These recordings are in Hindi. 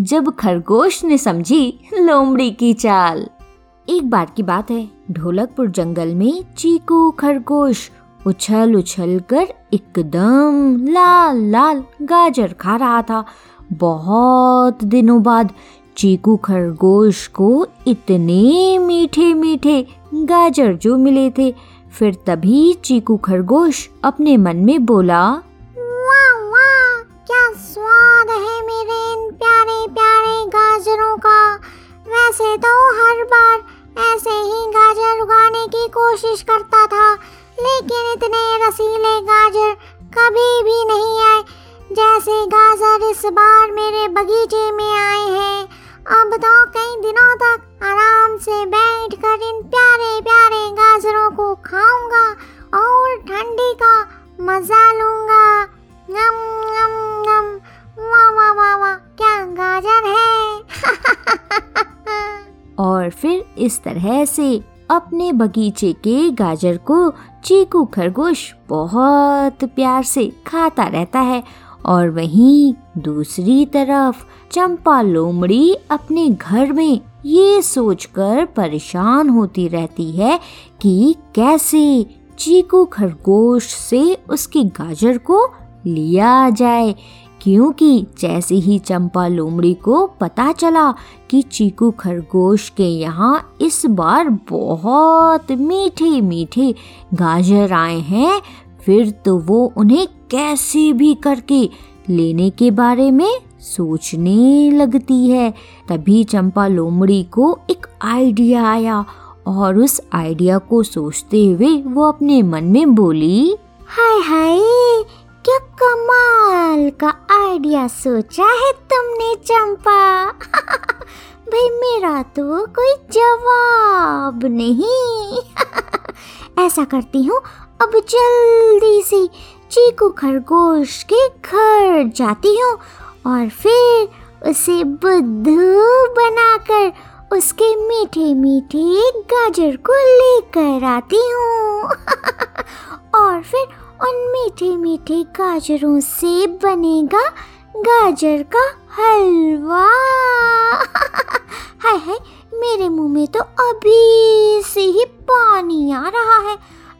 जब खरगोश ने समझी लोमड़ी की चाल। एक बार की बात है, ढोलकपुर जंगल में चीकू खरगोश उछल उछल कर एकदम लाल लाल गाजर खा रहा था। बहुत दिनों बाद चीकू खरगोश को इतने मीठे मीठे गाजर जो मिले थे, फिर तभी चीकू खरगोश अपने मन में बोला गाजरों का। वैसे तो हर बार ऐसे ही गाजर उगाने की कोशिश करता इस तरह से अपने बगीचे के गाजर को चीकू खरगोश बहुत प्यार से खाता रहता है और वहीं दूसरी तरफ़ चंपा लोमड़ी अपने घर में ये सोचकर परेशान होती रहती है कि कैसे चीकू खरगोश से उसके गाजर को लिया जाए। क्योंकि जैसे ही चंपा लोमड़ी को पता चला कि चीकू खरगोश के यहाँ इस बार बहुत मीठे मीठे गाजर आए हैं, फिर तो वो उन्हें कैसे भी करके लेने के बारे में सोचने लगती है। तभी चंपा लोमड़ी को एक आइडिया आया और उस आइडिया को सोचते हुए वो अपने मन में बोली, हाय हाय क्या कमाल का आइडिया सोचा है तुमने, चंपा। भाई, मेरा तो कोई जवाब नहीं। ऐसा करती हूँ, अब जल्दी से चीकू खरगोश के घर जाती हूँ और फिर उसे बुद्धू बनाकर उसके मीठे मीठे गाजर को लेकर आती हूँ। और फिर उन मीठे मीठे गाजरों से बनेगा गाजर का हलवा। हाय हाय, मेरे मुँह में तो अभी से ही पानी आ रहा है।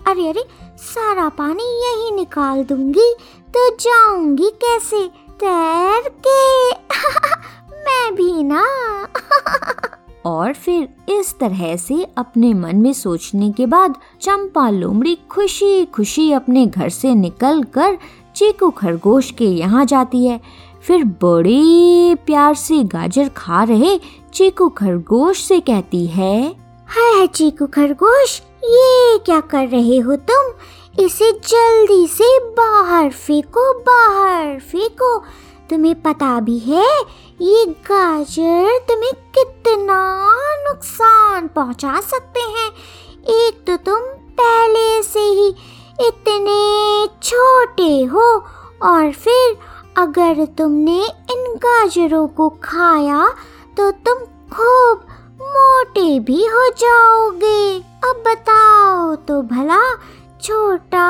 अरे अरे, सारा पानी यही निकाल दूँगी तो जाऊँगी कैसे? तैर के। मैं भी ना। और फिर इस तरह से अपने मन में सोचने के बाद चंपा लोमड़ी खुशी खुशी अपने घर से निकल कर चीकू खरगोश के यहाँ जाती है। फिर बड़े प्यार से गाजर खा रहे चीकू खरगोश से कहती है हाय चीकू खरगोश, ये क्या कर रहे हो तुम? इसे जल्दी से बाहर फेंको बाहर फेंको। तुम्हें पता भी है, ये गाजर तुम्हें कितना नुकसान पहुँचा सकते हैं। एक तो तुम पहले से ही इतने छोटे हो, और फिर अगर तुमने इन गाजरों को खाया तो तुम खूब मोटे भी हो जाओगे। अब बताओ तो भला, छोटा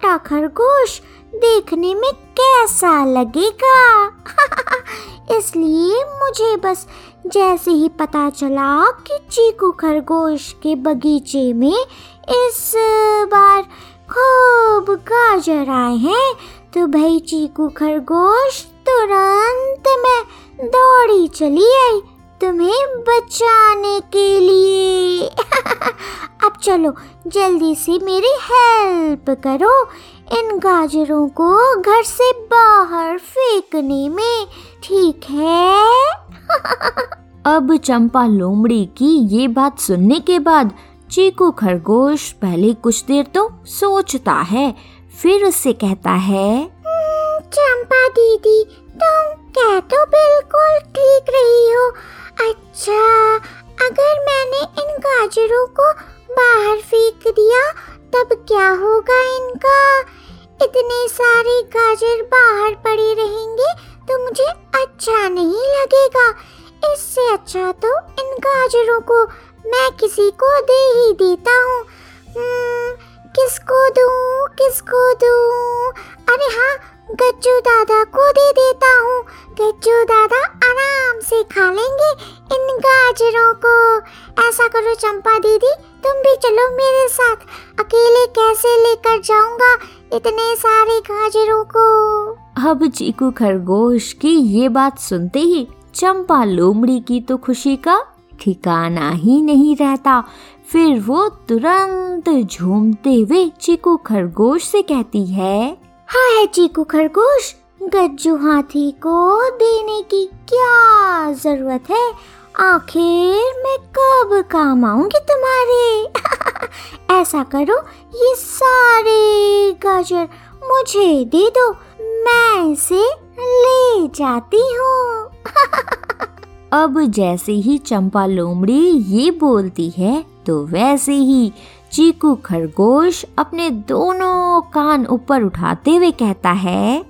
मोटा खरगोश देखने में कैसा लगेगा? इसलिए मुझे बस जैसे ही पता चला कि चीकू खरगोश के बगीचे में इस बार खूब गाजर आए हैं तो भाई चीकू खरगोश तुरंत मैं दौड़ी चली आई। तुम्हें बचाने के लिए। अब चलो जल्दी से मेरी हेल्प करो। इन गाजरों को घर से बाहर फेंकने में ठीक है? अब चंपा लोमड़ी की ये बात सुनने के बाद चीकू खरगोश पहले कुछ देर तो सोचता है फिर उससे कहता है "हम्म, चंपा दीदी तुम कह तो बिल्कुल ठीक रही हो। अच्छा अगर मैंने इन गाजरों को बाहर फेंक दिया तब क्या होगा इनका? इतने सारे गाजर बाहर पड़े रहेंगे तो मुझे अच्छा नहीं लगेगा। इससे अच्छा तो इन गाजरों को मैं किसी को दे ही देता हूँ। हम्म, किसको दूँ किसको दूँ? अरे हाँ गज्जू दादा को दे देता हूँ। गज्जू दादा से खा लेंगे इन गाजरों को। ऐसा करो चंपा दीदी तुम भी चलो मेरे साथ। अकेले कैसे लेकर जाऊँगा इतने सारे गाजरों को? अब चीकू खरगोश की ये बात सुनते ही चंपा लोमड़ी की तो खुशी का ठिकाना ही नहीं रहता। फिर वो तुरंत झूमते हुए चीकू खरगोश से कहती है हाय चीकू खरगोश गज्जू हाथी को देने की क्या ज़रूरत है? आखिर मैं कब काम आऊँगी तुम्हारे? ऐसा करो, ये सारे गाजर मुझे दे दो, मैं इसे ले जाती हूँ। अब जैसे ही चंपा लोमड़ी ये बोलती है तो वैसे ही चीकू खरगोश अपने दोनों कान ऊपर उठाते हुए कहता है हम्म,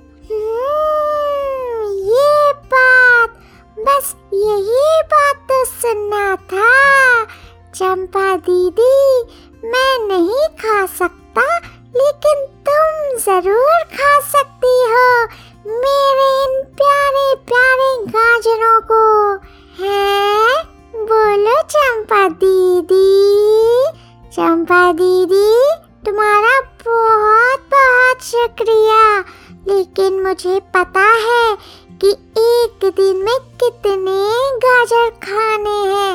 ये बात बस यही बात तो सुनना था। चंपा दीदी, मैं नहीं खा सकता, लेकिन तुम ज़रूर खा सकती हो मेरे इन प्यारे प्यारे गाजरों को। है? बोलो चंपा दीदी। चंपा दीदी, तुम्हारा बहुत बहुत शुक्रिया, लेकिन मुझे पता है कि एक दिन में कितने गाजर खाने हैं।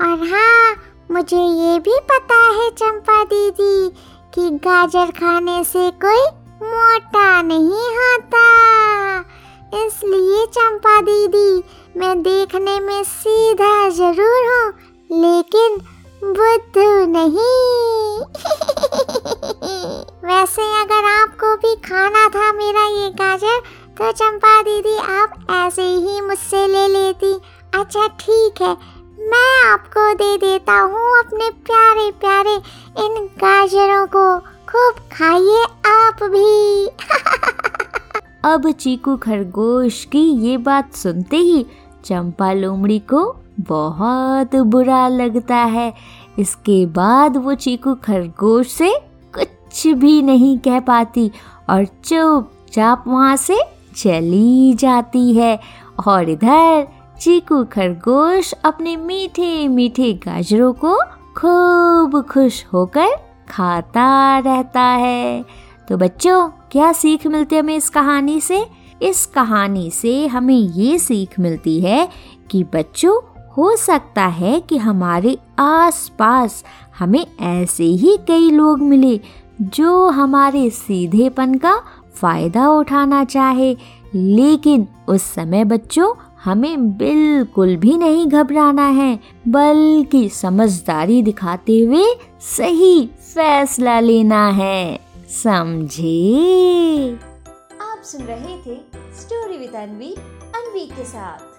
और हाँ मुझे ये भी पता है चंपा दीदी, कि गाजर खाने से कोई मोटा नहीं होता। इसलिए चंपा दीदी, मैं देखने में सीधा ज़रूर हूँ, लेकिन बुद्धू नहीं। वैसे अगर आपको भी खाना था तो चंपा दीदी, आप ऐसे ही मुझसे ले लेती। अच्छा ठीक है, मैं आपको दे देता हूँ अपने प्यारे प्यारे इन गाजरों को। खूब खाइए आप भी। अब चीकू खरगोश की ये बात सुनते ही चंपा लोमड़ी को बहुत बुरा लगता है। इसके बाद वो चीकू खरगोश से कुछ भी नहीं कह पाती और चुपचाप वहाँ से चली जाती है और इधर चीकू खरगोश अपने मीठे मीठे गाजरों को खूब खुश होकर खाता रहता है। तो बच्चों, क्या सीख मिलती है हमें इस कहानी से? इस कहानी से हमें ये सीख मिलती है कि बच्चों, हो सकता है कि हमारे आसपास हमें ऐसे ही कई लोग मिले जो हमारे सीधेपन का फ़ायदा उठाना चाहे, लेकिन उस समय बच्चों हमें बिल्कुल भी नहीं घबराना है, बल्कि समझदारी दिखाते हुए सही फैसला लेना है। समझे? आप सुन रहे थे स्टोरी विद अनवी अनवी के साथ।